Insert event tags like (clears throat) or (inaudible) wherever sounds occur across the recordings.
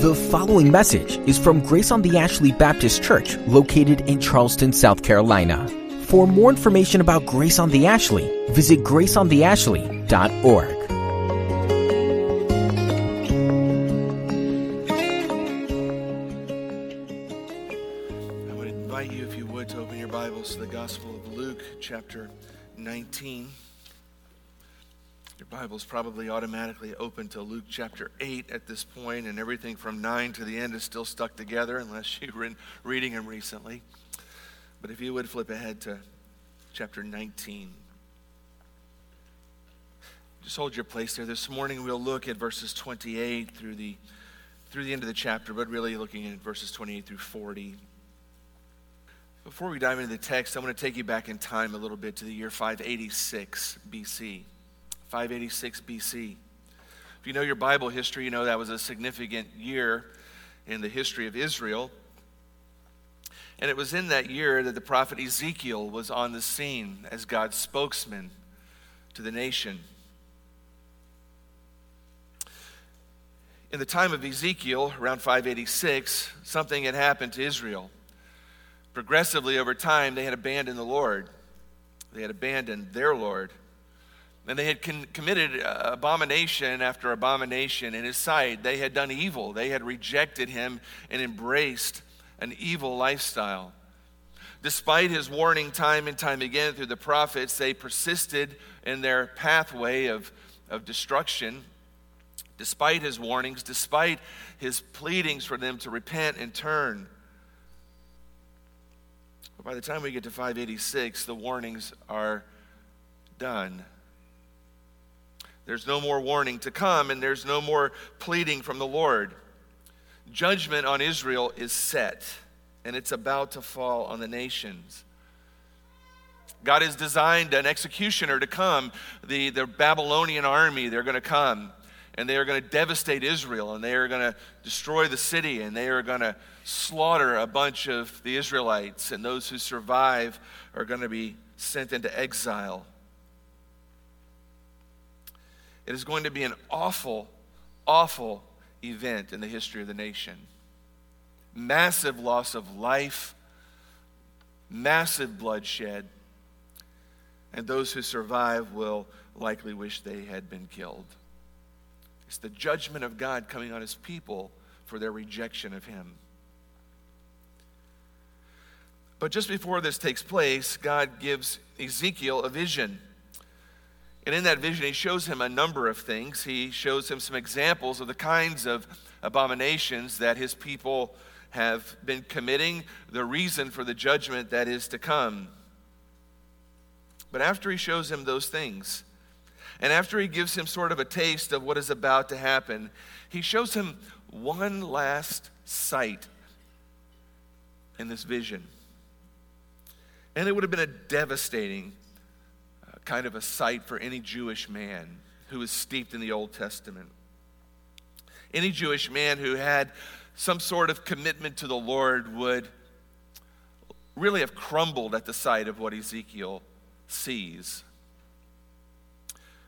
The following message is from Grace on the Ashley Baptist Church, located in Charleston, South Carolina. For more information about Grace on the Ashley, visit graceontheashley.org. Bible's probably automatically open to Luke chapter 8 at this point, and everything from 9 to the end is still stuck together unless (laughs) you've been reading them recently. But if you would flip ahead to chapter 19. Just hold your place there. This morning we'll look at verses 28 through the through the end of the chapter, but really looking at verses 28 through 40. Before we dive into the text, I want to take you back in time a little bit to the year 586 BC. 586 BC. If you know your Bible history, you know that was a significant year in the history of Israel. And it was in that year that the prophet Ezekiel was on the scene as God's spokesman to the nation. In the time of Ezekiel, around 586, something had happened to Israel. Progressively over time, they had abandoned the Lord, they had abandoned their Lord. And they had con- committed uh, abomination after abomination in his sight. They had done evil. They had rejected him and embraced an evil lifestyle. Despite his warning time and time again through the prophets, they persisted in their pathway of, of destruction. Despite his warnings, despite his pleadings for them to repent and turn. But by the time we get to 586, the warnings are done. There's no more warning to come, and there's no more pleading from the Lord. Judgment on Israel is set, and it's about to fall on the nations. God has designed an executioner to come. The, the Babylonian army, they're going to come, and they are going to devastate Israel, and they are going to destroy the city, and they are going to slaughter a bunch of the Israelites, and those who survive are going to be sent into exile. It is going to be an awful, awful event in the history of the nation. Massive loss of life, massive bloodshed, and those who survive will likely wish they had been killed. It's the judgment of God coming on his people for their rejection of him. But just before this takes place, God gives Ezekiel a vision. And in that vision, he shows him a number of things. He shows him some examples of the kinds of abominations that his people have been committing, the reason for the judgment that is to come. But after he shows him those things, and after he gives him sort of a taste of what is about to happen, he shows him one last sight in this vision. And it would have been a devastating kind of a sight for any Jewish man who was steeped in the Old Testament. Any Jewish man who had some sort of commitment to the Lord would really have crumbled at the sight of what Ezekiel sees.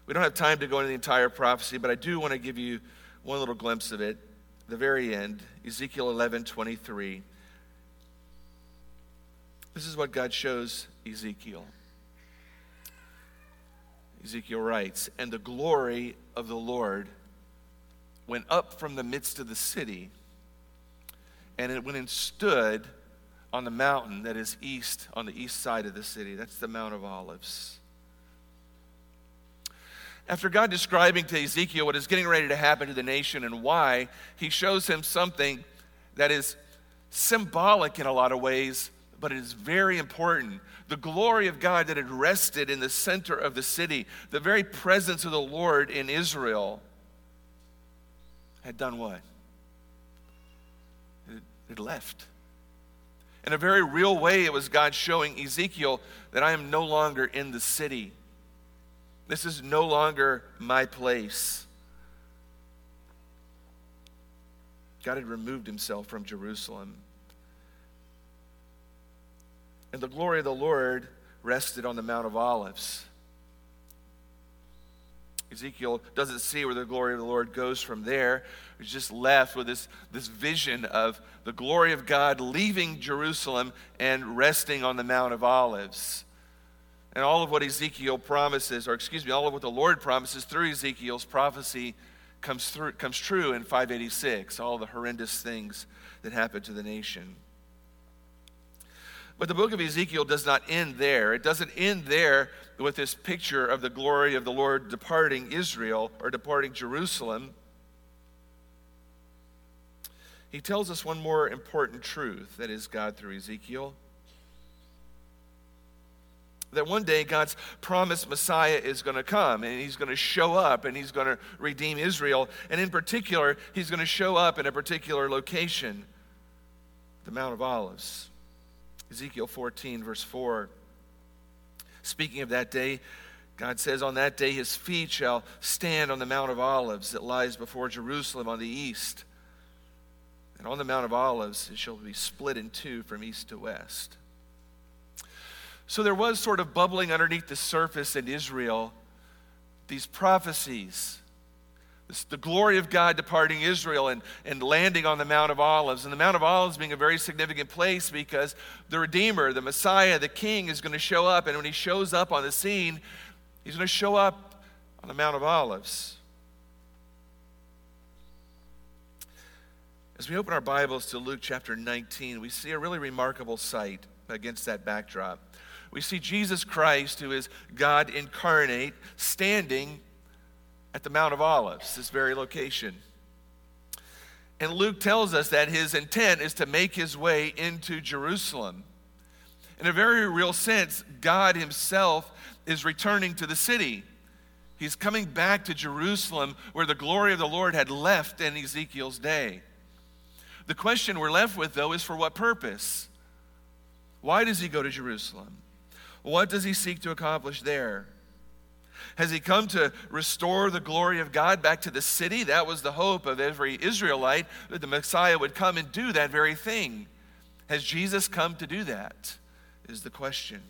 We don't have time to go into the entire prophecy, but I do want to give you one little glimpse of it. The very end, Ezekiel 11 23. This is what God shows Ezekiel. Ezekiel writes, And the glory of the Lord went up from the midst of the city, and it went and stood on the mountain that is east, on the east side of the city. That's the Mount of Olives. After God describing to Ezekiel what is getting ready to happen to the nation and why, he shows him something that is symbolic in a lot of ways, but it is very important the glory of God that had rested in the center of the city, the very presence of the Lord in Israel, had done what? It had left. In a very real way, it was God showing Ezekiel that I am no longer in the city. This is no longer my place. God had removed himself from Jerusalem. And the glory of the Lord rested on the Mount of Olives. Ezekiel doesn't see where the glory of the Lord goes from there. He's just left with this, this vision of the glory of God leaving Jerusalem and resting on the Mount of Olives. And all of what Ezekiel promises, or excuse me, all of what the Lord promises through Ezekiel's prophecy comes, through, comes true in 586, all the horrendous things that happened to the nation. But the book of Ezekiel does not end there. It doesn't end there with this picture of the glory of the Lord departing Israel or departing Jerusalem. He tells us one more important truth that is God through Ezekiel. That one day God's promised Messiah is going to come and he's going to show up and he's going to redeem Israel. And in particular, he's going to show up in a particular location the Mount of Olives. Ezekiel 14, verse 4. Speaking of that day, God says, On that day his feet shall stand on the Mount of Olives that lies before Jerusalem on the east. And on the Mount of Olives it shall be split in two from east to west. So there was sort of bubbling underneath the surface in Israel these prophecies this, the glory of God departing Israel and, and landing on the Mount of Olives. And the Mount of Olives being a very significant place because the Redeemer, the Messiah, the King is going to show up. And when he shows up on the scene, he's going to show up on the Mount of Olives. As we open our Bibles to Luke chapter 19, we see a really remarkable sight against that backdrop. We see Jesus Christ, who is God incarnate, standing at the Mount of Olives, this very location. And Luke tells us that his intent is to make his way into Jerusalem. In a very real sense, God himself is returning to the city. He's coming back to Jerusalem where the glory of the Lord had left in Ezekiel's day. The question we're left with, though, is for what purpose? Why does he go to Jerusalem? What does he seek to accomplish there? Has he come to restore the glory of God back to the city? That was the hope of every Israelite that the Messiah would come and do that very thing. Has Jesus come to do that? Is the question.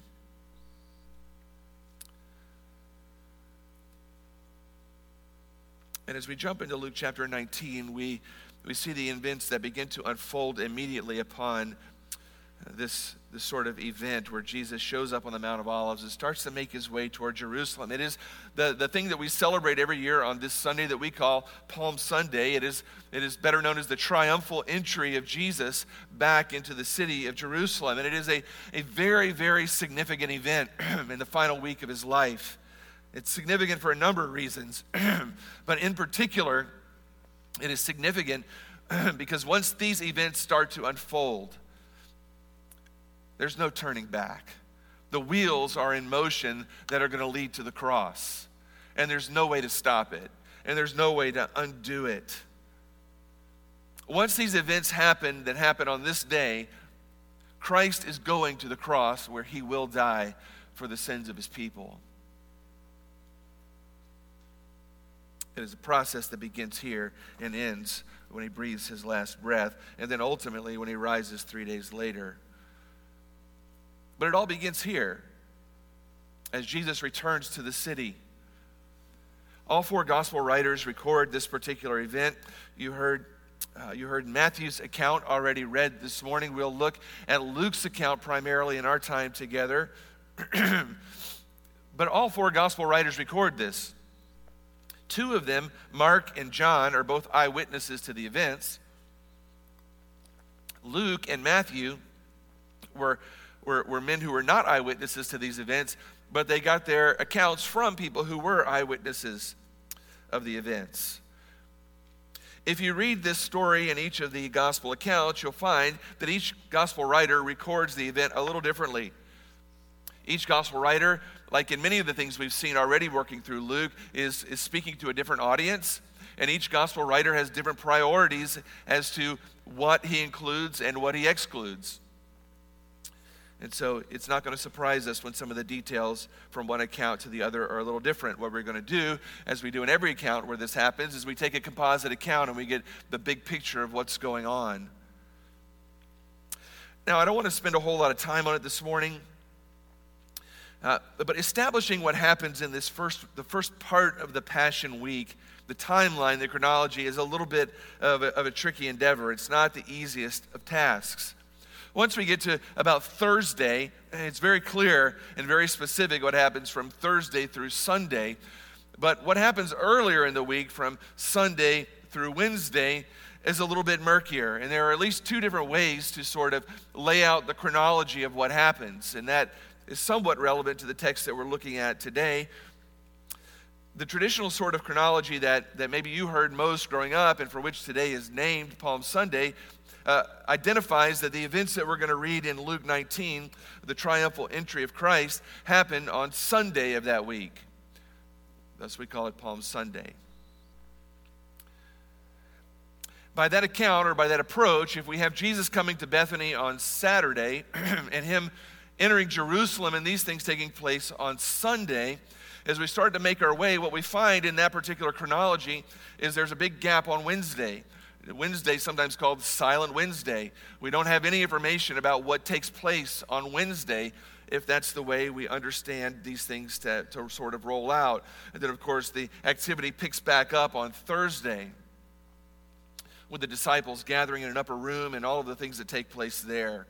And as we jump into Luke chapter 19, we, we see the events that begin to unfold immediately upon this, this sort of event where Jesus shows up on the Mount of Olives and starts to make his way toward Jerusalem. It is the, the thing that we celebrate every year on this Sunday that we call Palm Sunday. It is, it is better known as the triumphal entry of Jesus back into the city of Jerusalem. And it is a, a very, very significant event (clears throat) in the final week of his life. It's significant for a number of reasons, (clears throat) but in particular, it is significant (clears throat) because once these events start to unfold, there's no turning back. The wheels are in motion that are going to lead to the cross, and there's no way to stop it, and there's no way to undo it. Once these events happen that happen on this day, Christ is going to the cross where he will die for the sins of his people. It is a process that begins here and ends when he breathes his last breath, and then ultimately when he rises three days later. But it all begins here as Jesus returns to the city. All four gospel writers record this particular event. You heard, uh, you heard Matthew's account already read this morning. We'll look at Luke's account primarily in our time together. (clears throat) but all four gospel writers record this. Two of them, Mark and John, are both eyewitnesses to the events. Luke and Matthew were were, were men who were not eyewitnesses to these events, but they got their accounts from people who were eyewitnesses of the events. If you read this story in each of the gospel accounts, you'll find that each gospel writer records the event a little differently. Each gospel writer, like in many of the things we've seen already working through Luke, is, is speaking to a different audience. And each gospel writer has different priorities as to what he includes and what he excludes. And so it's not going to surprise us when some of the details from one account to the other are a little different. What we're going to do, as we do in every account where this happens, is we take a composite account and we get the big picture of what's going on. Now, I don't want to spend a whole lot of time on it this morning. Uh, but establishing what happens in this first, the first part of the Passion Week, the timeline, the chronology, is a little bit of a, of a tricky endeavor. It's not the easiest of tasks. Once we get to about Thursday, eh, it's very clear and very specific what happens from Thursday through Sunday. But what happens earlier in the week from Sunday through Wednesday is a little bit murkier. And there are at least two different ways to sort of lay out the chronology of what happens. And that is somewhat relevant to the text that we're looking at today. The traditional sort of chronology that, that maybe you heard most growing up and for which today is named Palm Sunday uh, identifies that the events that we're going to read in Luke 19, the triumphal entry of Christ, happen on Sunday of that week. Thus, we call it Palm Sunday. By that account or by that approach, if we have Jesus coming to Bethany on Saturday (clears throat) and him entering Jerusalem and these things taking place on Sunday, as we start to make our way, what we find in that particular chronology is there's a big gap on Wednesday. Wednesday, sometimes called Silent Wednesday. We don't have any information about what takes place on Wednesday if that's the way we understand these things to, to sort of roll out. And then, of course, the activity picks back up on Thursday with the disciples gathering in an upper room and all of the things that take place there.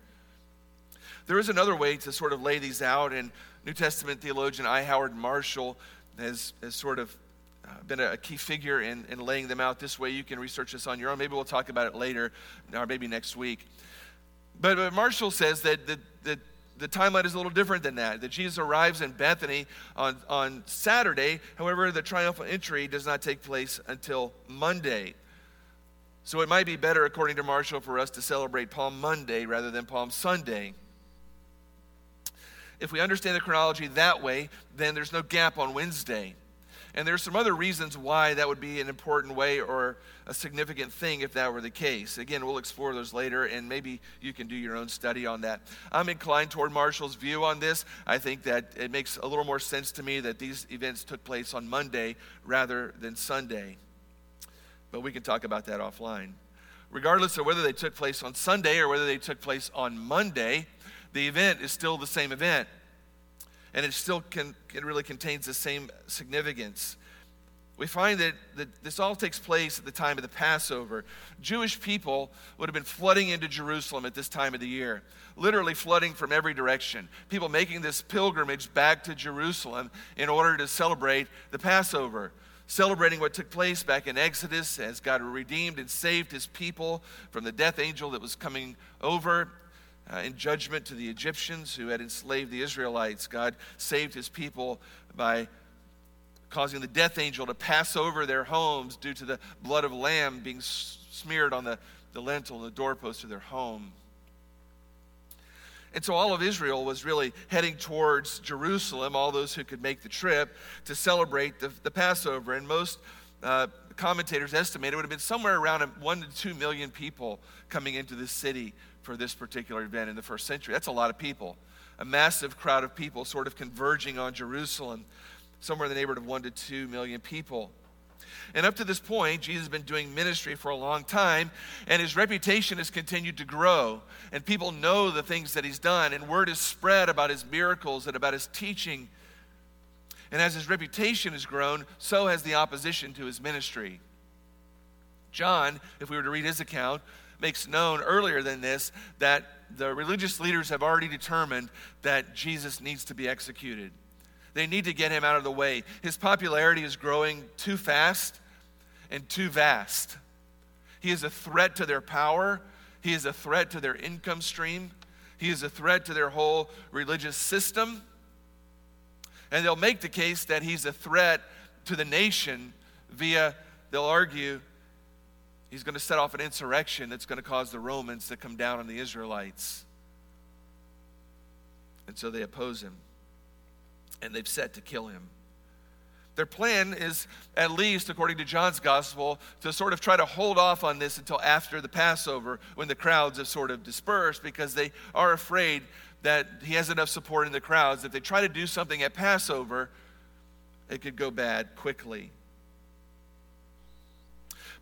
There is another way to sort of lay these out, and New Testament theologian I. Howard Marshall has, has sort of been a, key figure in, in laying them out this way. You can research this on your own. Maybe we'll talk about it later or maybe next week. But, but Marshall says that the, the, the timeline is a little different than that. That Jesus arrives in Bethany on, on Saturday. However, the triumphal entry does not take place until Monday. So it might be better, according to Marshall, for us to celebrate Palm Monday rather than Palm Sunday. If we understand the chronology that way, then there's no gap on Wednesday. And there's some other reasons why that would be an important way or a significant thing if that were the case. Again, we'll explore those later, and maybe you can do your own study on that. I'm inclined toward Marshall's view on this. I think that it makes a little more sense to me that these events took place on Monday rather than Sunday. But we can talk about that offline. Regardless of whether they took place on Sunday or whether they took place on Monday, the event is still the same event and it still can, it really contains the same significance. We find that, that this all takes place at the time of the Passover. Jewish people would have been flooding into Jerusalem at this time of the year, literally flooding from every direction. People making this pilgrimage back to Jerusalem in order to celebrate the Passover celebrating what took place back in Exodus as God redeemed and saved his people from the death angel that was coming over uh, in judgment to the Egyptians who had enslaved the Israelites. God saved his people by causing the death angel to pass over their homes due to the blood of lamb being smeared on the, the lintel and the doorpost of their home. And so all of Israel was really heading towards Jerusalem, all those who could make the trip to celebrate the, the Passover. And most uh, commentators estimate it would have been somewhere around one to two million people coming into this city for this particular event in the first century. That's a lot of people. A massive crowd of people sort of converging on Jerusalem, somewhere in the neighborhood of one to two million people. And up to this point, Jesus has been doing ministry for a long time, and his reputation has continued to grow. And people know the things that he's done, and word is spread about his miracles and about his teaching. And as his reputation has grown, so has the opposition to his ministry. John, if we were to read his account, makes known earlier than this that the religious leaders have already determined that Jesus needs to be executed. They need to get him out of the way. His popularity is growing too fast and too vast. He is a threat to their power, he is a threat to their income stream, he is a threat to their whole religious system. And they'll make the case that he's a threat to the nation via, they'll argue, he's going to set off an insurrection that's going to cause the Romans to come down on the Israelites. And so they oppose him. And they've set to kill him. Their plan is, at least according to John's gospel, to sort of try to hold off on this until after the Passover when the crowds have sort of dispersed because they are afraid that he has enough support in the crowds. If they try to do something at Passover, it could go bad quickly.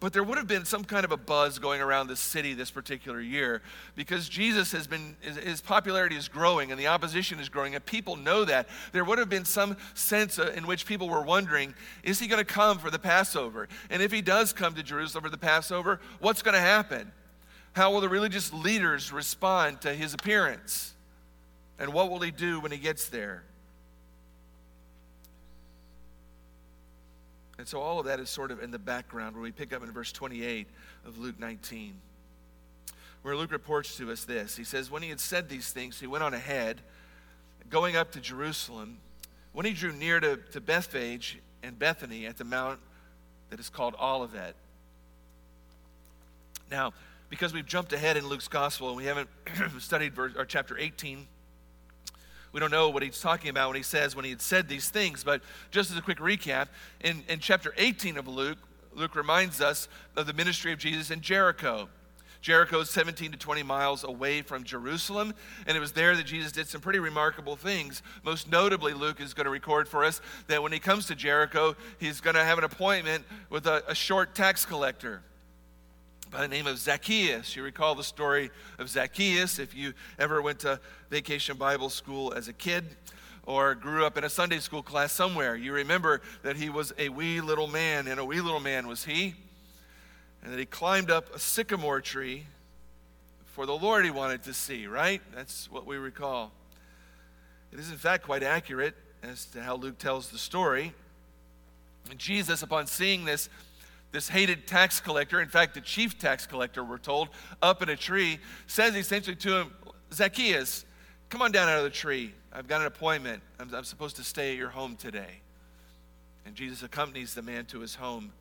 But there would have been some kind of a buzz going around the city this particular year because Jesus has been, his popularity is growing and the opposition is growing, and people know that. There would have been some sense uh, in which people were wondering is he going to come for the Passover? And if he does come to Jerusalem for the Passover, what's going to happen? How will the religious leaders respond to his appearance? And what will he do when he gets there? And so all of that is sort of in the background where we pick up in verse 28 of Luke 19, where Luke reports to us this. He says, When he had said these things, he went on ahead, going up to Jerusalem. When he drew near to, to Bethphage and Bethany at the mount that is called Olivet. Now, because we've jumped ahead in Luke's gospel and we haven't (clears throat) studied verse, or chapter 18, we don't know what he's talking about when he says when he had said these things, but just as a quick recap, in, in chapter 18 of Luke, Luke reminds us of the ministry of Jesus in Jericho. Jericho is 17 to 20 miles away from Jerusalem, and it was there that Jesus did some pretty remarkable things. Most notably, Luke is going to record for us that when he comes to Jericho, he's going to have an appointment with a, a short tax collector by the name of Zacchaeus. You recall the story of Zacchaeus if you ever went to vacation Bible school as a kid or grew up in a Sunday school class somewhere. You remember that he was a wee little man, and a wee little man was he, and that he climbed up a sycamore tree for the Lord he wanted to see, right? That's what we recall. It is, in fact, quite accurate as to how Luke tells the story. And Jesus, upon seeing this, this hated tax collector, in fact, the chief tax collector, we're told, up in a tree, says essentially to him, Zacchaeus, come on down out of the tree. I've got an appointment. I'm, I'm supposed to stay at your home today. And Jesus accompanies the man to his home.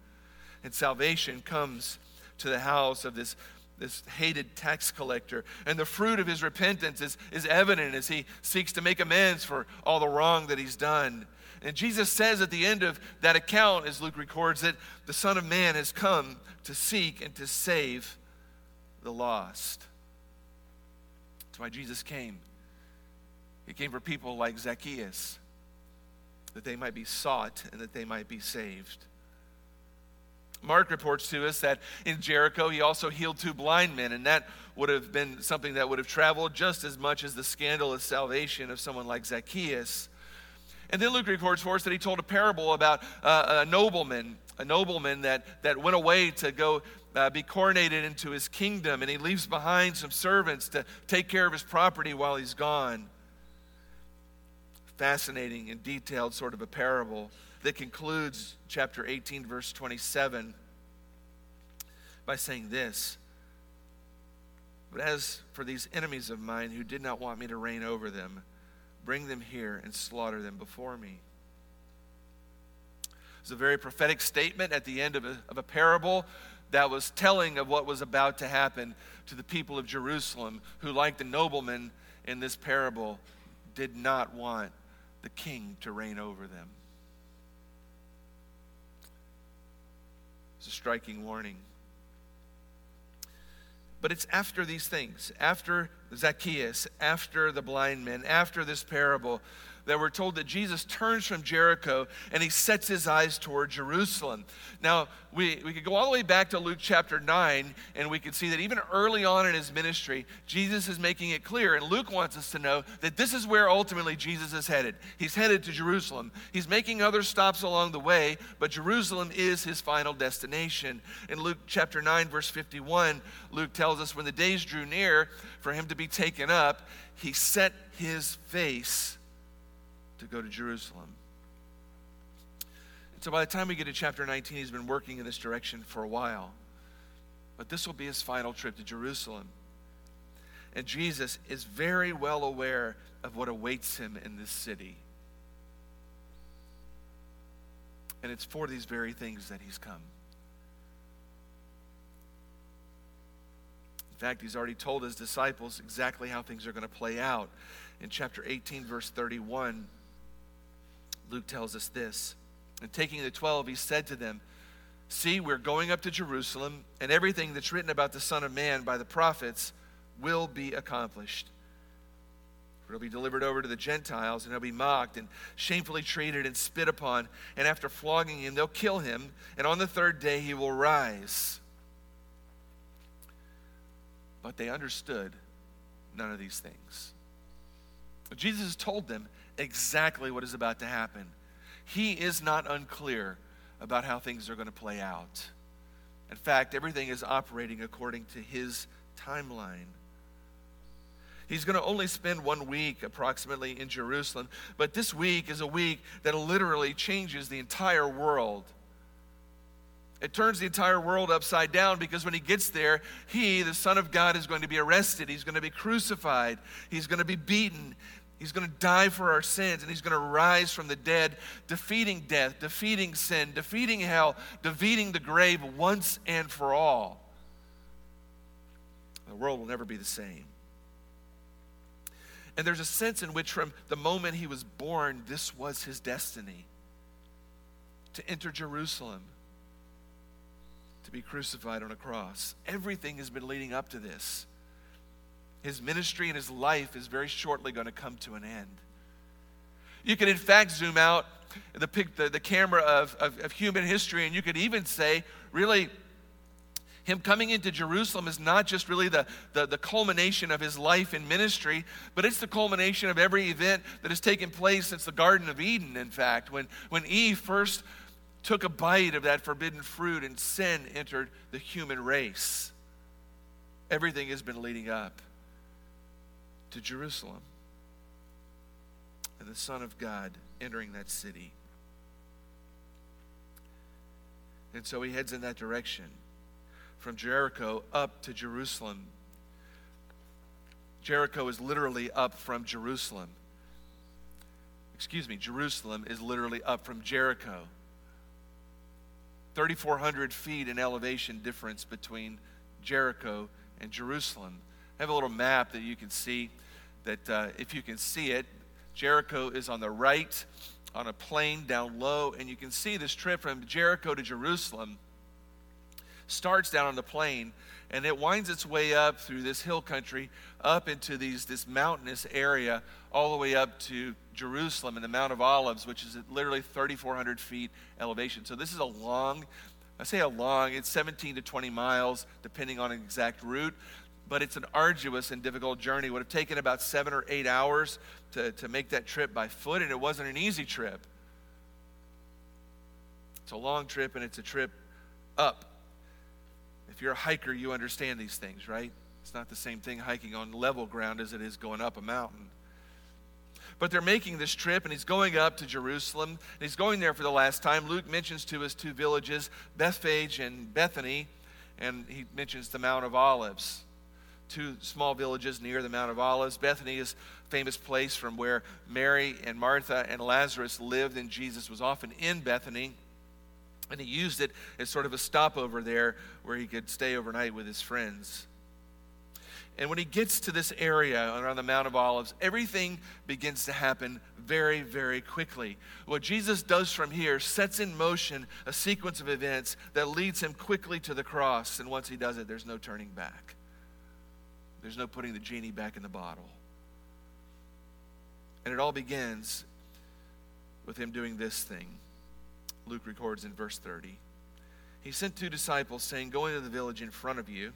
And salvation comes to the house of this, this hated tax collector. And the fruit of his repentance is, is evident as he seeks to make amends for all the wrong that he's done. And Jesus says at the end of that account, as Luke records it, the Son of Man has come to seek and to save the lost. That's why Jesus came. He came for people like Zacchaeus, that they might be sought and that they might be saved. Mark reports to us that in Jericho he also healed two blind men, and that would have been something that would have traveled just as much as the scandalous salvation of someone like Zacchaeus. And then Luke records for us that he told a parable about uh, a nobleman, a nobleman that, that went away to go uh, be coronated into his kingdom, and he leaves behind some servants to take care of his property while he's gone. Fascinating and detailed sort of a parable that concludes chapter 18, verse 27, by saying this. But as for these enemies of mine who did not want me to reign over them, Bring them here and slaughter them before me. It's a very prophetic statement at the end of a, of a parable that was telling of what was about to happen to the people of Jerusalem, who, like the nobleman in this parable, did not want the king to reign over them. It's a striking warning. But it's after these things, after Zacchaeus, after the blind men, after this parable, that we're told that Jesus turns from Jericho and he sets his eyes toward Jerusalem. Now, we, we could go all the way back to Luke chapter 9, and we could see that even early on in his ministry, Jesus is making it clear. And Luke wants us to know that this is where ultimately Jesus is headed. He's headed to Jerusalem. He's making other stops along the way, but Jerusalem is his final destination. In Luke chapter 9, verse 51, Luke tells us when the days drew near for him to be taken up, he set his face to go to Jerusalem. And so by the time we get to chapter 19, he's been working in this direction for a while. But this will be his final trip to Jerusalem. And Jesus is very well aware of what awaits him in this city. And it's for these very things that he's come. In fact, he's already told his disciples exactly how things are going to play out. In chapter 18, verse 31, Luke tells us this. And taking the twelve, he said to them, See, we're going up to Jerusalem, and everything that's written about the Son of Man by the prophets will be accomplished. He'll be delivered over to the Gentiles, and he'll be mocked and shamefully treated and spit upon. And after flogging him, they'll kill him, and on the third day he will rise. But they understood none of these things. Jesus told them exactly what is about to happen. He is not unclear about how things are going to play out. In fact, everything is operating according to his timeline. He's going to only spend one week approximately in Jerusalem, but this week is a week that literally changes the entire world. It turns the entire world upside down because when he gets there, he, the Son of God, is going to be arrested. He's going to be crucified. He's going to be beaten. He's going to die for our sins and he's going to rise from the dead, defeating death, defeating sin, defeating hell, defeating the grave once and for all. The world will never be the same. And there's a sense in which, from the moment he was born, this was his destiny to enter Jerusalem, to be crucified on a cross. Everything has been leading up to this. His ministry and his life is very shortly going to come to an end. You can, in fact, zoom out the, the, the camera of, of, of human history, and you could even say, really, him coming into Jerusalem is not just really the, the, the, culmination of his life and ministry, but it's the culmination of every event that has taken place since the Garden of Eden, in fact, when, when Eve first took a bite of that forbidden fruit and sin entered the human race. Everything has been leading up to Jerusalem and the Son of God entering that city. And so he heads in that direction from Jericho up to Jerusalem. Jericho is literally up from Jerusalem. Excuse me, Jerusalem is literally up from Jericho. 3,400 feet in elevation difference between Jericho and Jerusalem. I have a little map that you can see that uh, if you can see it, Jericho is on the right on a plain down low, and you can see this trip from Jericho to Jerusalem starts down on the plain and it winds its way up through this hill country up into these this mountainous area all the way up to jerusalem and the mount of olives which is at literally 3400 feet elevation. So this is a long i say a long it's 17 to 20 miles depending on exact route but it's an arduous and difficult journey it would have taken about seven or eight hours to, to make that trip by foot and it wasn't an easy trip it's a long trip and it's a trip up if you're a hiker, you understand these things, right? It's not the same thing hiking on level ground as it is going up a mountain. But they're making this trip, and he's going up to Jerusalem, and he's going there for the last time. Luke mentions to us two villages, Bethphage and Bethany, and he mentions the Mount of Olives. Two small villages near the Mount of Olives. Bethany is a famous place from where Mary and Martha and Lazarus lived, and Jesus was often in Bethany. And he used it as sort of a stopover there where he could stay overnight with his friends. And when he gets to this area around the Mount of Olives, everything begins to happen very, very quickly. What Jesus does from here sets in motion a sequence of events that leads him quickly to the cross. And once he does it, there's no turning back, there's no putting the genie back in the bottle. And it all begins with him doing this thing. Luke records in verse 30. He sent two disciples, saying, Go into the village in front of you,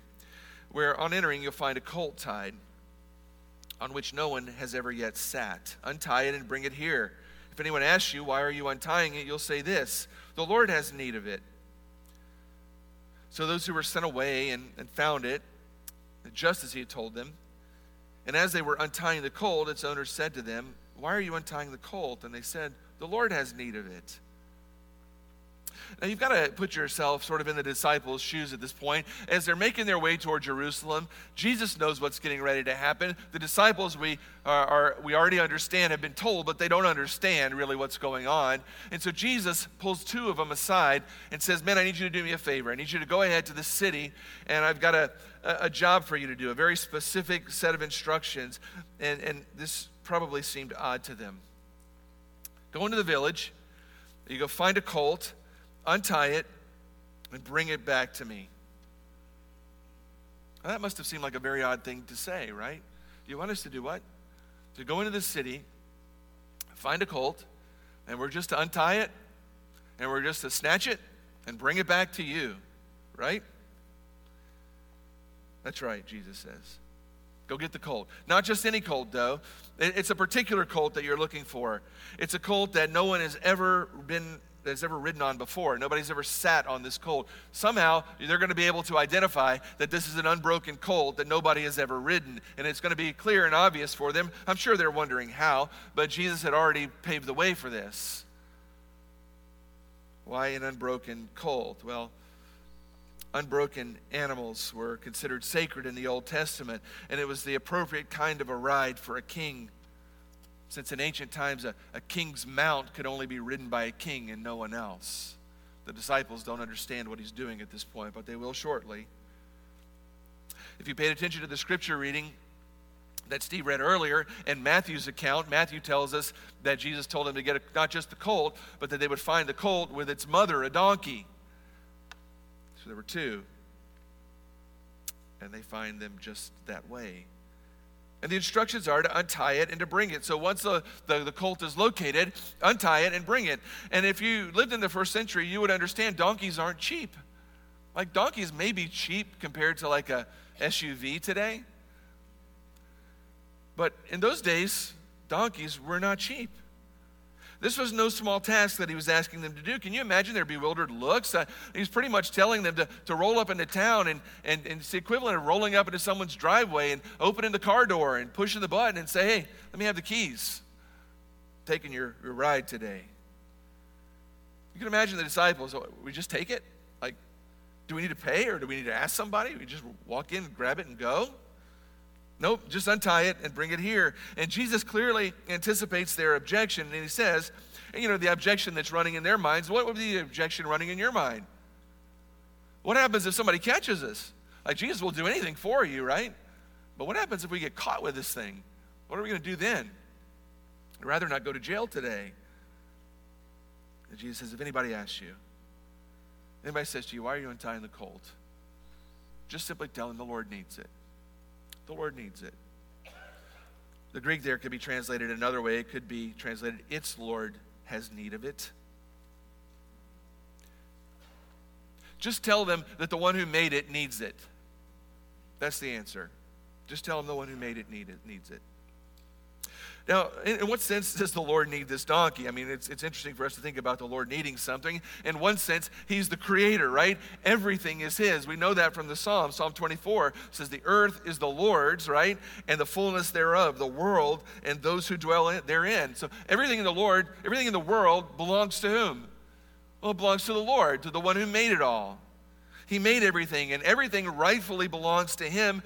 where on entering you'll find a colt tied, on which no one has ever yet sat. Untie it and bring it here. If anyone asks you, Why are you untying it? you'll say this The Lord has need of it. So those who were sent away and, and found it, just as he had told them, and as they were untying the colt, its owner said to them, Why are you untying the colt? And they said, The Lord has need of it. Now, you've got to put yourself sort of in the disciples' shoes at this point. As they're making their way toward Jerusalem, Jesus knows what's getting ready to happen. The disciples, we, are, are, we already understand, have been told, but they don't understand really what's going on. And so Jesus pulls two of them aside and says, Man, I need you to do me a favor. I need you to go ahead to the city, and I've got a, a job for you to do, a very specific set of instructions. And, and this probably seemed odd to them. Go into the village, you go find a colt untie it, and bring it back to me. Now, that must have seemed like a very odd thing to say, right? Do You want us to do what? to go into the city, find a colt, and we're just to untie it, and we're just to snatch it and bring it back to you, right? That's right, Jesus says. Go get the colt. Not just any colt, though. It's a particular colt that you're looking for. It's a colt that no one has ever been that's ever ridden on before. Nobody's ever sat on this colt. Somehow, they're going to be able to identify that this is an unbroken colt that nobody has ever ridden. And it's going to be clear and obvious for them. I'm sure they're wondering how, but Jesus had already paved the way for this. Why an unbroken colt? Well, unbroken animals were considered sacred in the Old Testament, and it was the appropriate kind of a ride for a king. Since in ancient times, a, a king's mount could only be ridden by a king and no one else. The disciples don't understand what he's doing at this point, but they will shortly. If you paid attention to the scripture reading, that Steve read earlier in Matthew's account, Matthew tells us that Jesus told him to get a, not just the colt, but that they would find the colt with its mother, a donkey. So there were two. And they find them just that way. And the instructions are to untie it and to bring it. So once the, the, the, colt is located, untie it and bring it. And if you lived in the first century, you would understand donkeys aren't cheap. Like donkeys may be cheap compared to like a SUV today. But in those days, donkeys were not cheap. This was no small task that he was asking them to do. Can you imagine their bewildered looks? Uh, he's pretty much telling them to, to roll up into town, and, and, and it's the equivalent of rolling up into someone's driveway and opening the car door and pushing the button and say, hey, let me have the keys. Taking your, your ride today. You can imagine the disciples, oh, we just take it? Like, do we need to pay or do we need to ask somebody? We just walk in, grab it, and go? Nope, just untie it and bring it here. And Jesus clearly anticipates their objection, and he says, you know, the objection that's running in their minds, what would be the objection running in your mind? What happens if somebody catches us? Like, Jesus will do anything for you, right? But what happens if we get caught with this thing? What are we going to do then? I'd rather not go to jail today. And Jesus says, if anybody asks you, anybody says to you, why are you untying the colt? Just simply tell them the Lord needs it. The Lord needs it. The Greek there could be translated another way. It could be translated, its Lord has need of it. Just tell them that the one who made it needs it. That's the answer. Just tell them the one who made it, need it needs it. Now, in, what sense does the Lord need this donkey? I mean, it's, it's interesting for us to think about the Lord needing something. In one sense, He's the creator, right? Everything is His. We know that from the Psalm. Psalm 24 says, The earth is the Lord's, right? And the fullness thereof, the world and those who dwell in, therein. So everything in the Lord, everything in the world belongs to whom? Well, it belongs to the Lord, to the one who made it all. He made everything, and everything rightfully belongs to Him.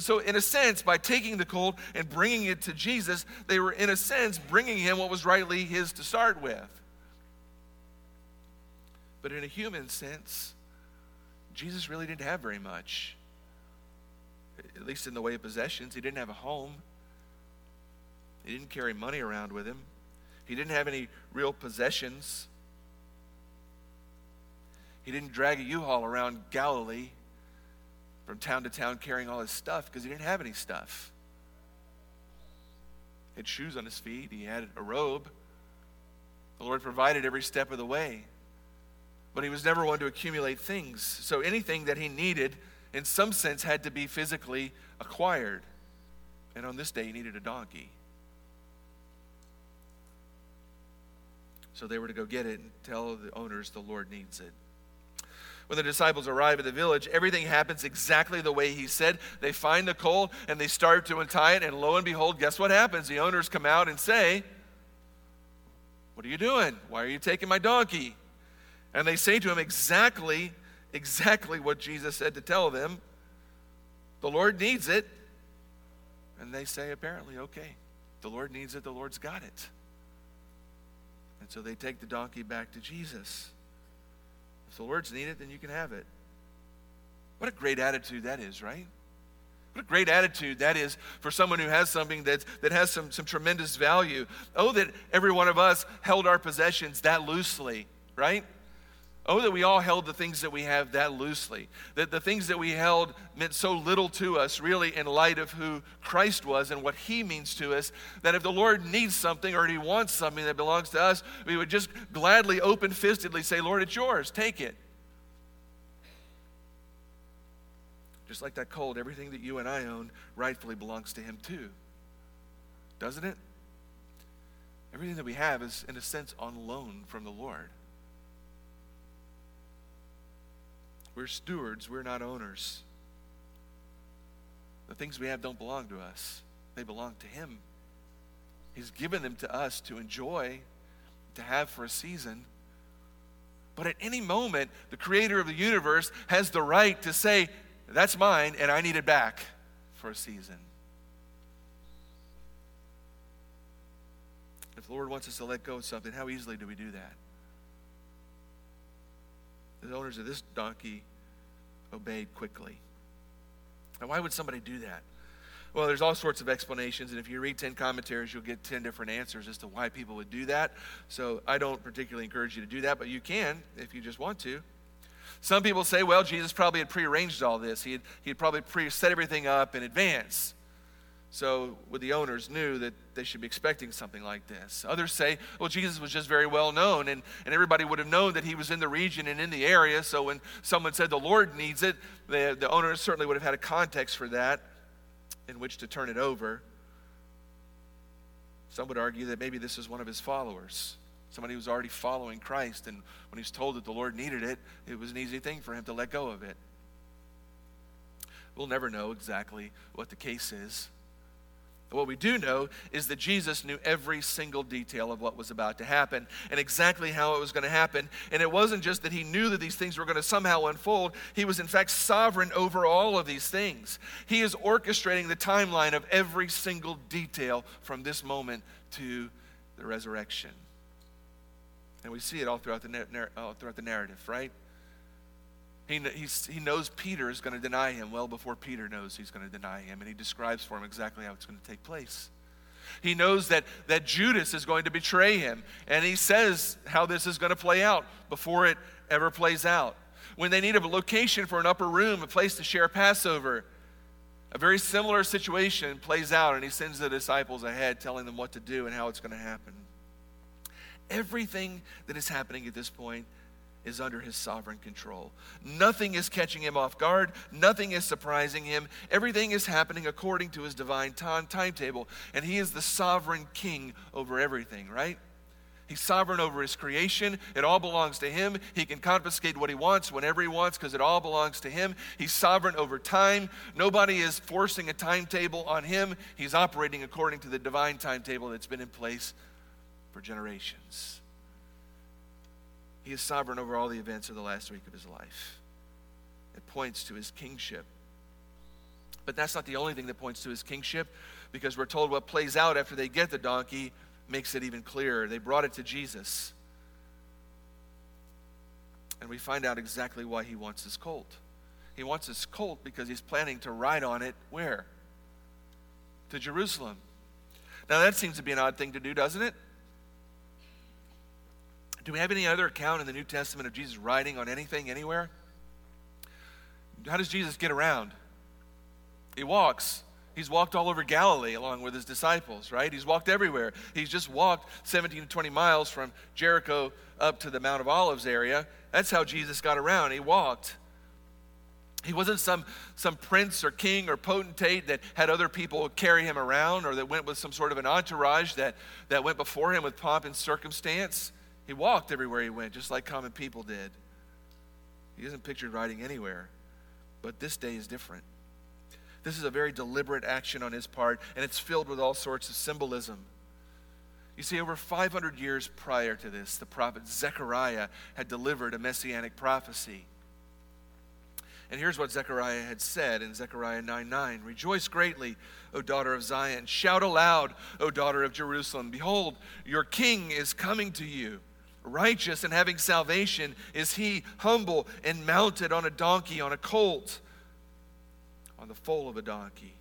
So, in a sense, by taking the colt and bringing it to Jesus, they were, in a sense, bringing Him what was rightly His to start with. But in a human sense, Jesus really didn't have very much, at least in the way of possessions. He didn't have a home, he didn't carry money around with him, he didn't have any real possessions. He didn't drag a U-Haul around Galilee from town to town carrying all his stuff because he didn't have any stuff. He had shoes on his feet, he had a robe. The Lord provided every step of the way. But he was never one to accumulate things. So anything that he needed, in some sense, had to be physically acquired. And on this day, he needed a donkey. So they were to go get it and tell the owners the Lord needs it. When the disciples arrive at the village, everything happens exactly the way he said. They find the colt and they start to untie it, and lo and behold, guess what happens? The owners come out and say, What are you doing? Why are you taking my donkey? And they say to him exactly, exactly what Jesus said to tell them. The Lord needs it. And they say, apparently, okay, the Lord needs it, the Lord's got it. And so they take the donkey back to Jesus. If the Lord's need it, then you can have it. What a great attitude that is, right? What a great attitude that is for someone who has something that, that has some, some tremendous value. Oh, that every one of us held our possessions that loosely, right? Oh, that we all held the things that we have that loosely. That the things that we held meant so little to us, really, in light of who Christ was and what He means to us, that if the Lord needs something or He wants something that belongs to us, we would just gladly, open fistedly say, Lord, it's yours, take it. Just like that cold, everything that you and I own rightfully belongs to Him too. Doesn't it? Everything that we have is, in a sense, on loan from the Lord. We're stewards, we're not owners. The things we have don't belong to us, they belong to Him. He's given them to us to enjoy, to have for a season. But at any moment, the creator of the universe has the right to say, That's mine, and I need it back for a season. If the Lord wants us to let go of something, how easily do we do that? The owners of this donkey obeyed quickly. Now, why would somebody do that? Well, there's all sorts of explanations, and if you read 10 commentaries, you'll get 10 different answers as to why people would do that. So I don't particularly encourage you to do that, but you can if you just want to. Some people say, well, Jesus probably had prearranged all this. He had, he had probably pre set everything up in advance. So would the owners knew that they should be expecting something like this. Others say, well, Jesus was just very well known, and, and everybody would have known that he was in the region and in the area. So when someone said the Lord needs it, the, the owners certainly would have had a context for that in which to turn it over. Some would argue that maybe this is one of his followers, somebody who was already following Christ, and when he's told that the Lord needed it, it was an easy thing for him to let go of it. We'll never know exactly what the case is. What we do know is that Jesus knew every single detail of what was about to happen and exactly how it was going to happen. And it wasn't just that he knew that these things were going to somehow unfold, he was in fact sovereign over all of these things. He is orchestrating the timeline of every single detail from this moment to the resurrection. And we see it all throughout the, all throughout the narrative, right? He, he knows Peter is going to deny him well before Peter knows he's going to deny him, and he describes for him exactly how it's going to take place. He knows that, that Judas is going to betray him, and he says how this is going to play out before it ever plays out. When they need a location for an upper room, a place to share Passover, a very similar situation plays out, and he sends the disciples ahead telling them what to do and how it's going to happen. Everything that is happening at this point is under his sovereign control. Nothing is catching him off guard. Nothing is surprising him. Everything is happening according to his divine time, timetable. And he is the sovereign king over everything, right? He's sovereign over his creation. It all belongs to him. He can confiscate what he wants whenever he wants because it all belongs to him. He's sovereign over time. Nobody is forcing a timetable on him. He's operating according to the divine timetable that's been in place for generations. He is sovereign over all the events of the last week of his life. It points to his kingship. But that's not the only thing that points to his kingship, because we're told what plays out after they get the donkey makes it even clearer. They brought it to Jesus. And we find out exactly why he wants his colt. He wants his colt because he's planning to ride on it where? To Jerusalem. Now, that seems to be an odd thing to do, doesn't it? Do we have any other account in the New Testament of Jesus riding on anything anywhere? How does Jesus get around? He walks. He's walked all over Galilee along with his disciples, right? He's walked everywhere. He's just walked 17 to 20 miles from Jericho up to the Mount of Olives area. That's how Jesus got around. He walked. He wasn't some, some prince or king or potentate that had other people carry him around or that went with some sort of an entourage that, that went before him with pomp and circumstance. He walked everywhere he went, just like common people did. He isn't pictured riding anywhere. But this day is different. This is a very deliberate action on his part, and it's filled with all sorts of symbolism. You see, over 500 years prior to this, the prophet Zechariah had delivered a messianic prophecy. And here's what Zechariah had said in Zechariah 9 9 Rejoice greatly, O daughter of Zion. Shout aloud, O daughter of Jerusalem. Behold, your king is coming to you righteous and having salvation is he, humble and mounted on a donkey, on a colt, on the foal of a donkey.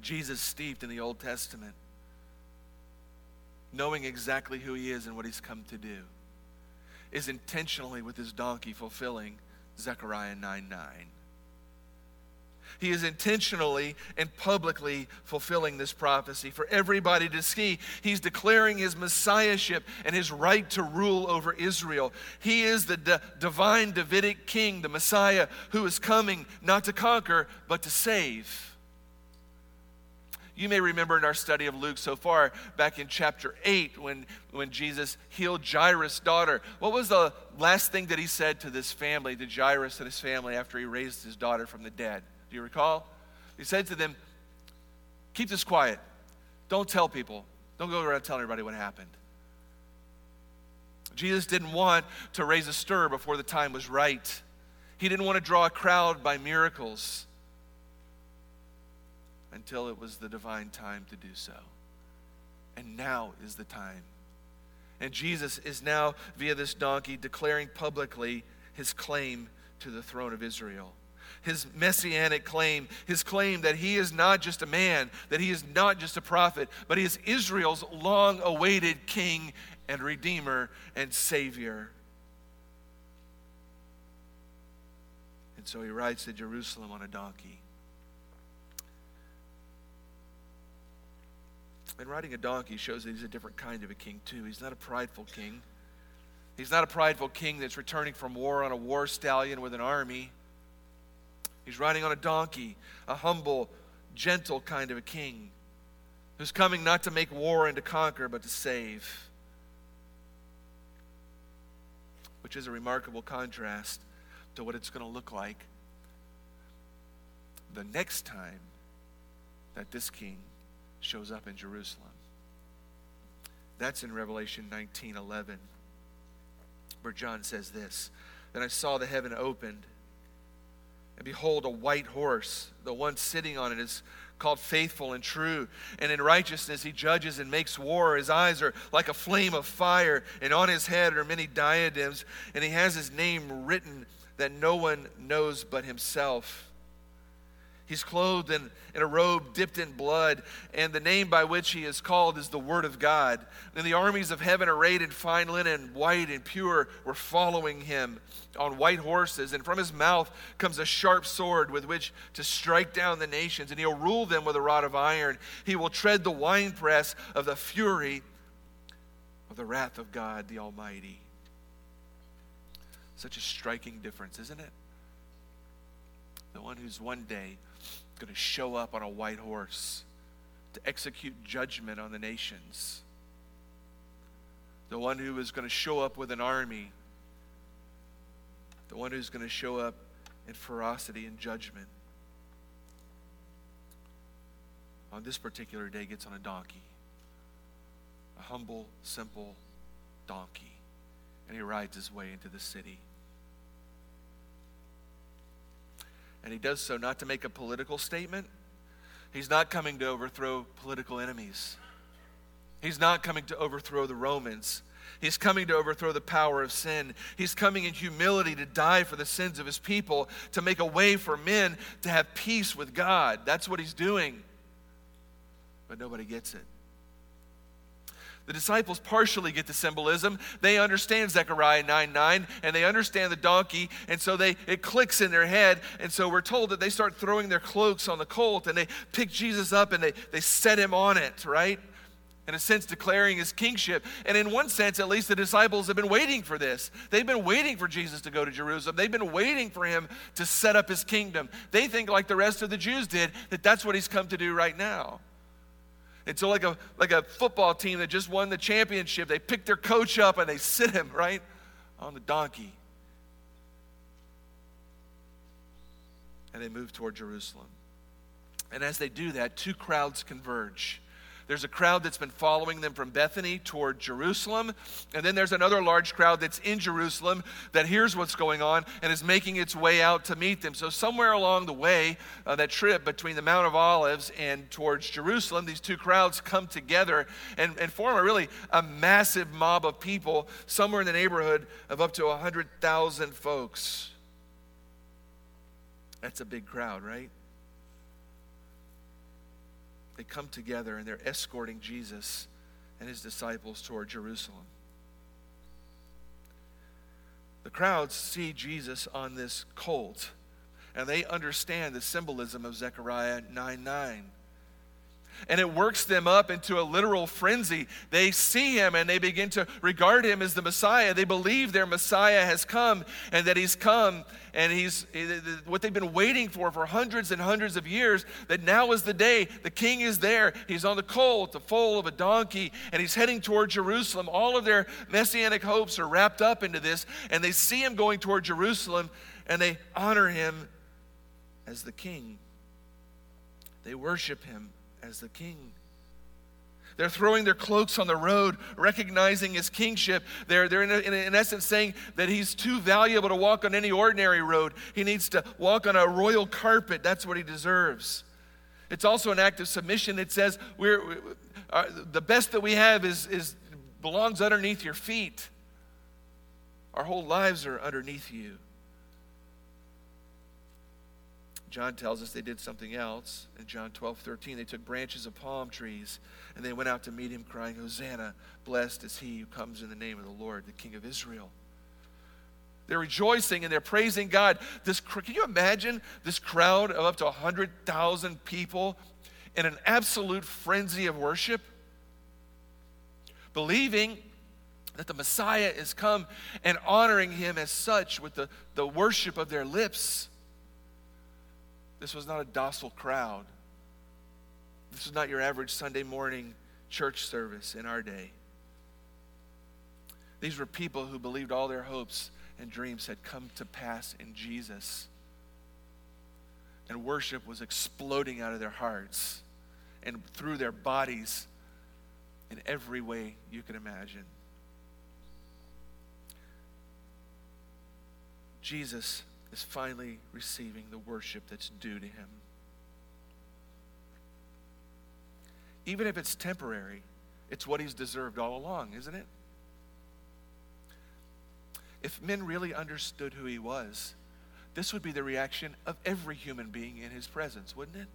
Jesus steeped in the Old Testament, knowing exactly who he is and what he's come to do. is intentionally with his donkey fulfilling Zechariah 9 9. He is intentionally and publicly fulfilling this prophecy for everybody to see. He's declaring his messiahship and his right to rule over Israel. He is the d- divine Davidic king, the Messiah, who is coming not to conquer, but to save. You may remember in our study of Luke so far, back in chapter 8, when, when Jesus healed Jairus' daughter. What was the last thing that he said to this family, to Jairus and his family, after he raised his daughter from the dead? You recall? He said to them, Keep this quiet. Don't tell people. Don't go around telling everybody what happened. Jesus didn't want to raise a stir before the time was right. He didn't want to draw a crowd by miracles until it was the divine time to do so. And now is the time. And Jesus is now, via this donkey, declaring publicly his claim to the throne of Israel his messianic claim, his claim that he is not just a man, that he is not just a prophet, but he is Israel's long awaited king and redeemer and savior. And so he rides to Jerusalem on a donkey. And riding a donkey shows that he's a different kind of a king, too. He's not a prideful king. He's not a prideful king that's returning from war on a war stallion with an army. He's riding on a donkey, a humble, gentle kind of a king who's coming not to make war and to conquer, but to save. Which is a remarkable contrast to what it's going to look like the next time that this king shows up in Jerusalem. That's in Revelation 19 11, where John says this Then I saw the heaven opened and behold, a white horse. The one sitting on it is called faithful and true. And in righteousness he judges and makes war. His eyes are like a flame of fire, and on his head are many diadems. And he has his name written that no one knows but himself. He's clothed in, in a robe dipped in blood, and the name by which he is called is the Word of God. And the armies of heaven, arrayed in fine linen, white and pure, were following him on white horses. And from his mouth comes a sharp sword with which to strike down the nations, and he'll rule them with a rod of iron. He will tread the winepress of the fury of the wrath of God the Almighty. Such a striking difference, isn't it? The one who's one day going to show up on a white horse to execute judgment on the nations. The one who is going to show up with an army. The one who's going to show up in ferocity and judgment. On this particular day, gets on a donkey. A humble, simple donkey. And he rides his way into the city. And he does so not to make a political statement. He's not coming to overthrow political enemies. He's not coming to overthrow the Romans. He's coming to overthrow the power of sin. He's coming in humility to die for the sins of his people, to make a way for men to have peace with God. That's what he's doing. But nobody gets it. The disciples partially get the symbolism. They understand Zechariah 9 9 and they understand the donkey, and so they it clicks in their head. And so we're told that they start throwing their cloaks on the colt and they pick Jesus up and they, they set him on it, right? In a sense, declaring his kingship. And in one sense, at least, the disciples have been waiting for this. They've been waiting for Jesus to go to Jerusalem. They've been waiting for him to set up his kingdom. They think, like the rest of the Jews did, that that's what he's come to do right now. It's like a, like a football team that just won the championship. They pick their coach up and they sit him, right, on the donkey. And they move toward Jerusalem. And as they do that, two crowds converge. There's a crowd that's been following them from Bethany toward Jerusalem. And then there's another large crowd that's in Jerusalem that hears what's going on and is making its way out to meet them. So, somewhere along the way, uh, that trip between the Mount of Olives and towards Jerusalem, these two crowds come together and, and form a really a massive mob of people, somewhere in the neighborhood of up to 100,000 folks. That's a big crowd, right? They come together and they're escorting Jesus and his disciples toward Jerusalem. the crowds see Jesus on this colt, and they understand the symbolism of Zechariah 9 9 and it works them up into a literal frenzy. They see him and they begin to regard him as the Messiah. They believe their Messiah has come and that he's come and he's what they've been waiting for for hundreds and hundreds of years. That now is the day. The king is there. He's on the colt, the foal of a donkey, and he's heading toward Jerusalem. All of their messianic hopes are wrapped up into this, and they see him going toward Jerusalem and they honor him as the king. They worship him as the king. They're throwing their cloaks on the road, recognizing his kingship. They're, they're in, in, in, essence saying that he's too valuable to walk on any ordinary road. He needs to walk on a royal carpet. That's what he deserves. It's also an act of submission. It says we're, we, uh, the best that we have is, is belongs underneath your feet. Our whole lives are underneath you. John tells us they did something else. In John 12, 13, they took branches of palm trees and they went out to meet him, crying, Hosanna, blessed is he who comes in the name of the Lord, the King of Israel. They're rejoicing and they're praising God. This, can you imagine this crowd of up to 100,000 people in an absolute frenzy of worship? Believing that the Messiah is come and honoring him as such with the, the worship of their lips. This was not a docile crowd. This was not your average Sunday morning church service in our day. These were people who believed all their hopes and dreams had come to pass in Jesus. And worship was exploding out of their hearts and through their bodies in every way you can imagine. Jesus is finally receiving the worship that's due to him. Even if it's temporary, it's what he's deserved all along, isn't it? If men really understood who he was, this would be the reaction of every human being in his presence, wouldn't it?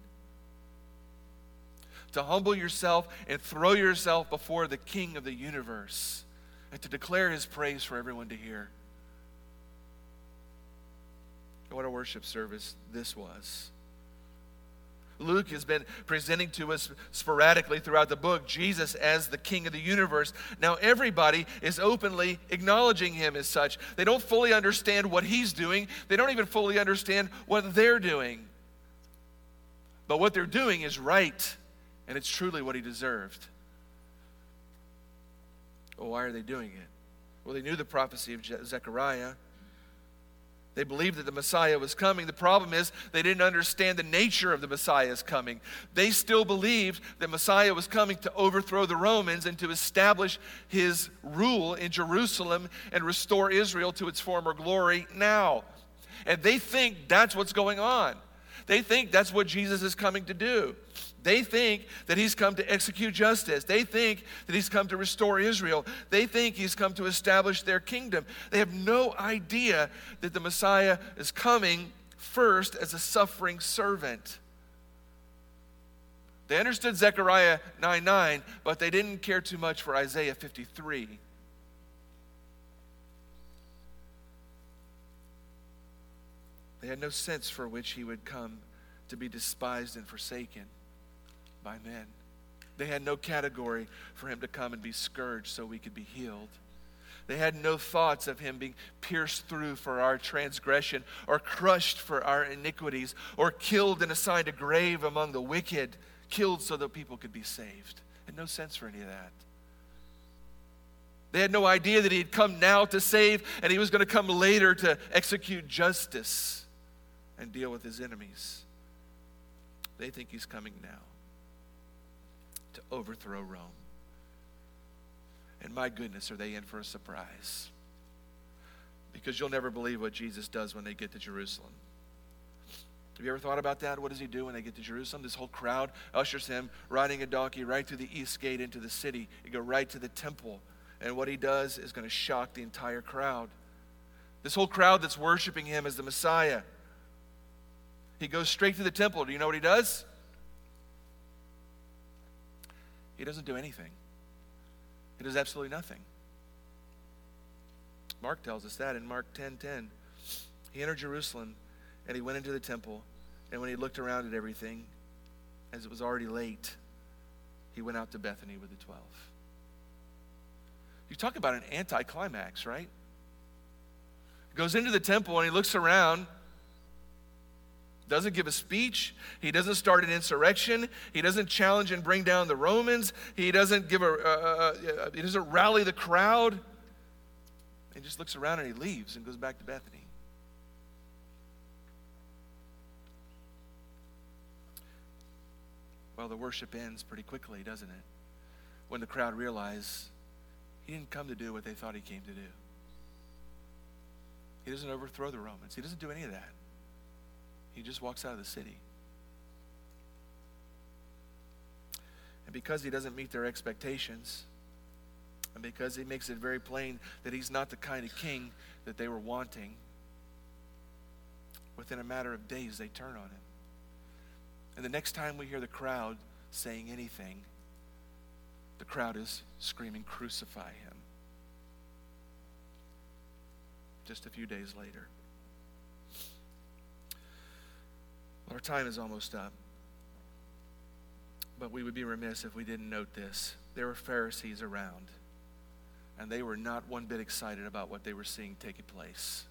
To humble yourself and throw yourself before the King of the universe and to declare his praise for everyone to hear. What a worship service this was. Luke has been presenting to us sporadically throughout the book Jesus as the King of the universe. Now, everybody is openly acknowledging him as such. They don't fully understand what he's doing, they don't even fully understand what they're doing. But what they're doing is right, and it's truly what he deserved. Well, why are they doing it? Well, they knew the prophecy of Zechariah. They believed that the Messiah was coming. The problem is they didn't understand the nature of the Messiah's coming. They still believed that Messiah was coming to overthrow the Romans and to establish his rule in Jerusalem and restore Israel to its former glory now. And they think that's what's going on. They think that's what Jesus is coming to do. They think that he's come to execute justice. They think that he's come to restore Israel. They think he's come to establish their kingdom. They have no idea that the Messiah is coming first as a suffering servant. They understood Zechariah 9 9, but they didn't care too much for Isaiah 53. They had no sense for which he would come to be despised and forsaken by men. They had no category for him to come and be scourged so we could be healed. They had no thoughts of him being pierced through for our transgression, or crushed for our iniquities, or killed and assigned a grave among the wicked, killed so that people could be saved. Had no sense for any of that. They had no idea that he had come now to save and he was going to come later to execute justice and deal with his enemies. They think he's coming now to overthrow Rome. And my goodness, are they in for a surprise? Because you'll never believe what Jesus does when they get to Jerusalem. Have you ever thought about that? What does he do when they get to Jerusalem? This whole crowd ushers him riding a donkey right through the east gate into the city. He go right to the temple. And what he does is going to shock the entire crowd. This whole crowd that's worshiping him as the Messiah. He goes straight to the temple. Do you know what he does? He doesn't do anything, he does absolutely nothing. Mark tells us that in Mark 10 10. He entered Jerusalem and he went into the temple. And when he looked around at everything, as it was already late, he went out to Bethany with the 12. You talk about an anticlimax, right? He goes into the temple and he looks around doesn't give a speech. He doesn't start an insurrection. He doesn't challenge and bring down the Romans. He doesn't give a, uh, uh, he doesn't rally the crowd. He just looks around and he leaves and goes back to Bethany. Well, the worship ends pretty quickly, doesn't it? When the crowd realize he didn't come to do what they thought he came to do. He doesn't overthrow the Romans. He doesn't do any of that. He just walks out of the city. And because he doesn't meet their expectations, and because he makes it very plain that he's not the kind of king that they were wanting, within a matter of days they turn on him. And the next time we hear the crowd saying anything, the crowd is screaming, Crucify him. Just a few days later. Our time is almost up. But we would be remiss if we didn't note this. There were Pharisees around, and they were not one bit excited about what they were seeing taking place.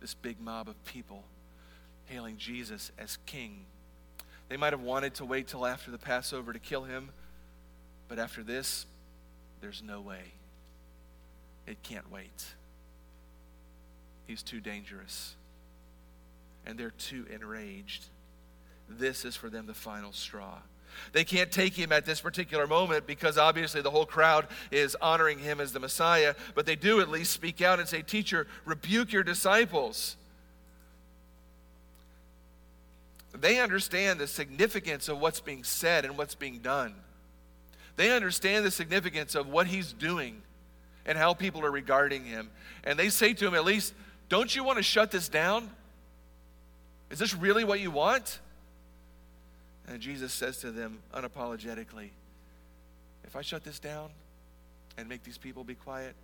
This big mob of people hailing Jesus as king. They might have wanted to wait till after the Passover to kill him, but after this, there's no way. It can't wait. He's too dangerous. And they're too enraged this is for them the final straw. They can't take him at this particular moment because obviously the whole crowd is honoring him as the Messiah, but they do at least speak out and say, Teacher, rebuke your disciples. They understand the significance of what's being said and what's being done. They understand the significance of what he's doing and how people are regarding him. And they say to him, at least, Don't you want to shut this down? Is this really what you want? And Jesus says to them unapologetically, If I shut this down and make these people be quiet,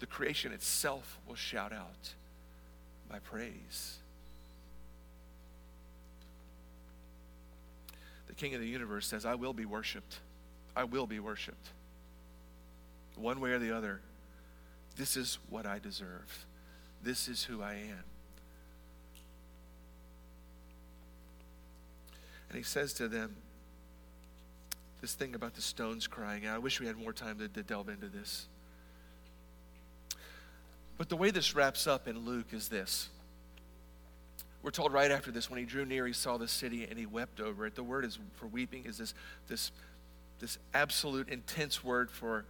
the creation itself will shout out my praise. The King of the universe says, I will be worshiped. I will be worshiped. One way or the other, this is what I deserve. This is who I am. And he says to them this thing about the stones crying out. I wish we had more time to, to delve into this. But the way this wraps up in Luke is this. We're told right after this, when he drew near, he saw the city and he wept over it. The word is for weeping is this, this, this absolute intense word for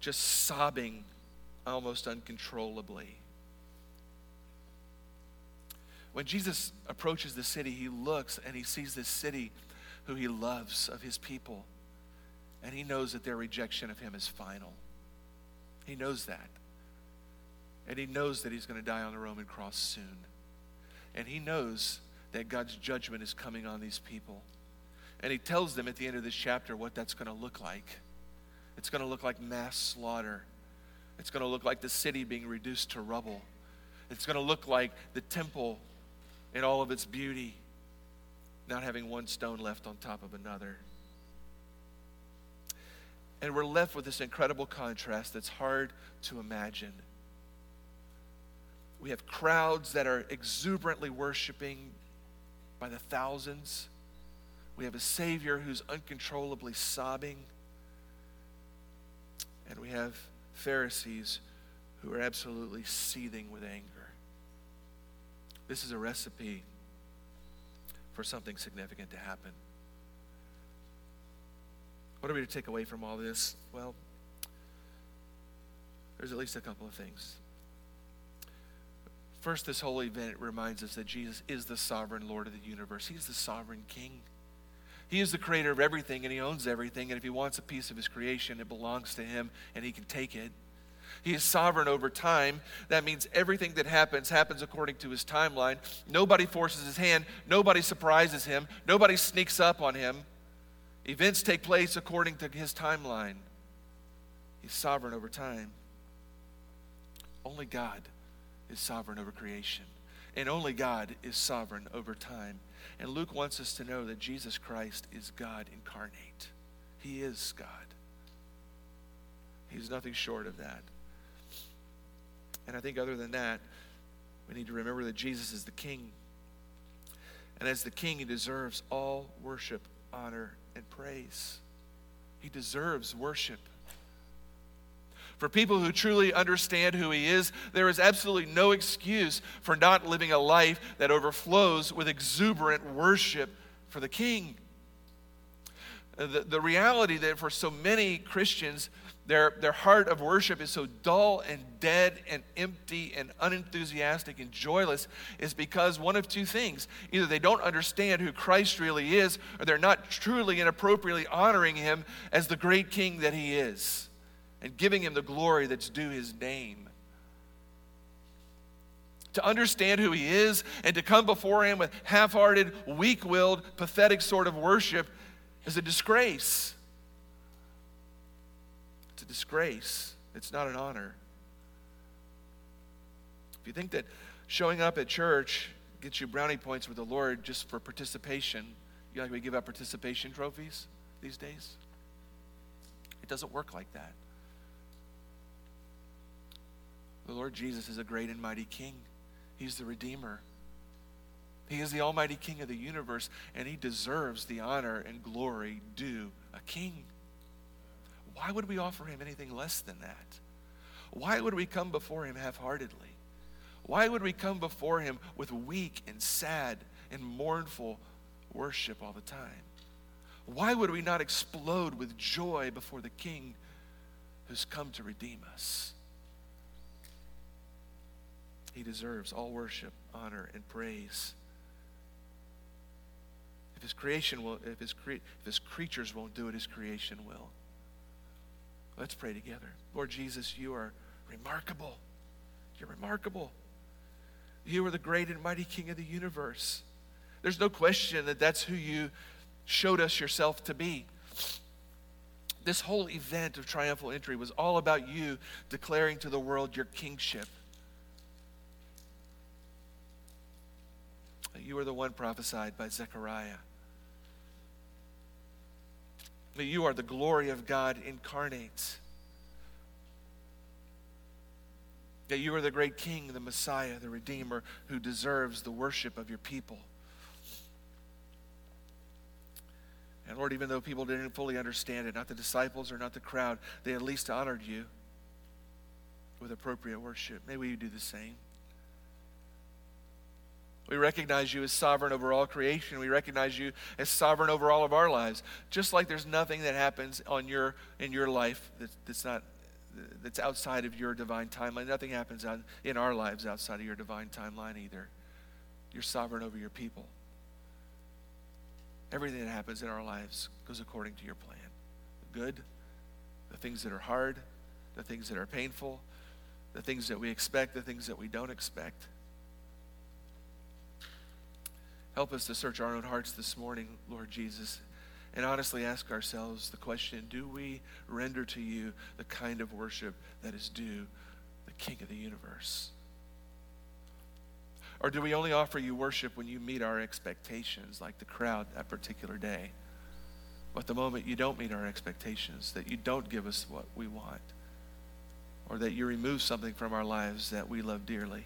just sobbing almost uncontrollably. When Jesus approaches the city, he looks and he sees this city who he loves of his people. And he knows that their rejection of him is final. He knows that. And he knows that he's going to die on the Roman cross soon. And he knows that God's judgment is coming on these people. And he tells them at the end of this chapter what that's going to look like. It's going to look like mass slaughter. It's going to look like the city being reduced to rubble. It's going to look like the temple in all of its beauty, not having one stone left on top of another. And we're left with this incredible contrast that's hard to imagine. We have crowds that are exuberantly worshiping by the thousands. We have a Savior who's uncontrollably sobbing. And we have Pharisees who are absolutely seething with anger. This is a recipe for something significant to happen. What are we to take away from all this? Well, there's at least a couple of things. First, this whole event reminds us that Jesus is the sovereign Lord of the universe. He's the sovereign King. He is the creator of everything and he owns everything. And if he wants a piece of his creation, it belongs to him and he can take it. He is sovereign over time. That means everything that happens happens according to his timeline. Nobody forces his hand, nobody surprises him, nobody sneaks up on him. Events take place according to his timeline. He's sovereign over time. Only God is sovereign over creation, and only God is sovereign over time. And Luke wants us to know that Jesus Christ is God incarnate. He is God. He's nothing short of that. And I think, other than that, we need to remember that Jesus is the King. And as the King, he deserves all worship, honor, and praise. He deserves worship. For people who truly understand who he is, there is absolutely no excuse for not living a life that overflows with exuberant worship for the King. The, the reality that for so many Christians, their, their heart of worship is so dull and dead and empty and unenthusiastic and joyless is because one of two things. Either they don't understand who Christ really is, or they're not truly and appropriately honoring him as the great king that he is and giving him the glory that's due his name. To understand who he is and to come before him with half hearted, weak willed, pathetic sort of worship is a disgrace a disgrace. It's not an honor. If you think that showing up at church gets you brownie points with the Lord just for participation, you like we give out participation trophies these days? It doesn't work like that. The Lord Jesus is a great and mighty King. He's the Redeemer. He is the Almighty King of the universe, and He deserves the honor and glory due a King. Why would we offer him anything less than that? Why would we come before him half heartedly? Why would we come before him with weak and sad and mournful worship all the time? Why would we not explode with joy before the King who's come to redeem us? He deserves all worship, honor, and praise. If his creation will, if his, cre- if his creatures won't do it, his creation will. Let's pray together. Lord Jesus, you are remarkable. You're remarkable. You are the great and mighty King of the universe. There's no question that that's who you showed us yourself to be. This whole event of triumphal entry was all about you declaring to the world your kingship. You are the one prophesied by Zechariah that you are the glory of God incarnate. That you are the great King, the Messiah, the Redeemer, who deserves the worship of your people. And Lord, even though people didn't fully understand it, not the disciples or not the crowd, they at least honored you with appropriate worship. May we do the same. We recognize you as sovereign over all creation. We recognize you as sovereign over all of our lives. Just like there's nothing that happens on your, in your life that's, that's, not, that's outside of your divine timeline. Nothing happens on, in our lives outside of your divine timeline either. You're sovereign over your people. Everything that happens in our lives goes according to your plan. The good, the things that are hard, the things that are painful, the things that we expect, the things that we don't expect. Help us to search our own hearts this morning, Lord Jesus, and honestly ask ourselves the question do we render to you the kind of worship that is due the King of the universe? Or do we only offer you worship when you meet our expectations, like the crowd that particular day? But the moment you don't meet our expectations, that you don't give us what we want, or that you remove something from our lives that we love dearly,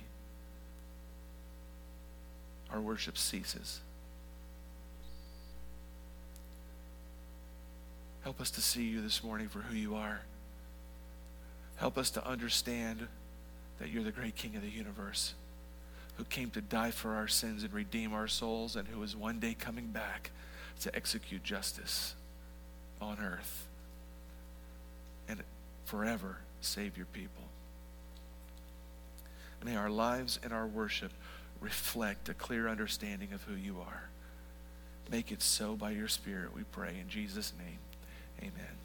our worship ceases. Help us to see you this morning for who you are. Help us to understand that you're the great King of the universe who came to die for our sins and redeem our souls and who is one day coming back to execute justice on earth and forever save your people. May our lives and our worship reflect a clear understanding of who you are. Make it so by your Spirit, we pray. In Jesus' name, amen.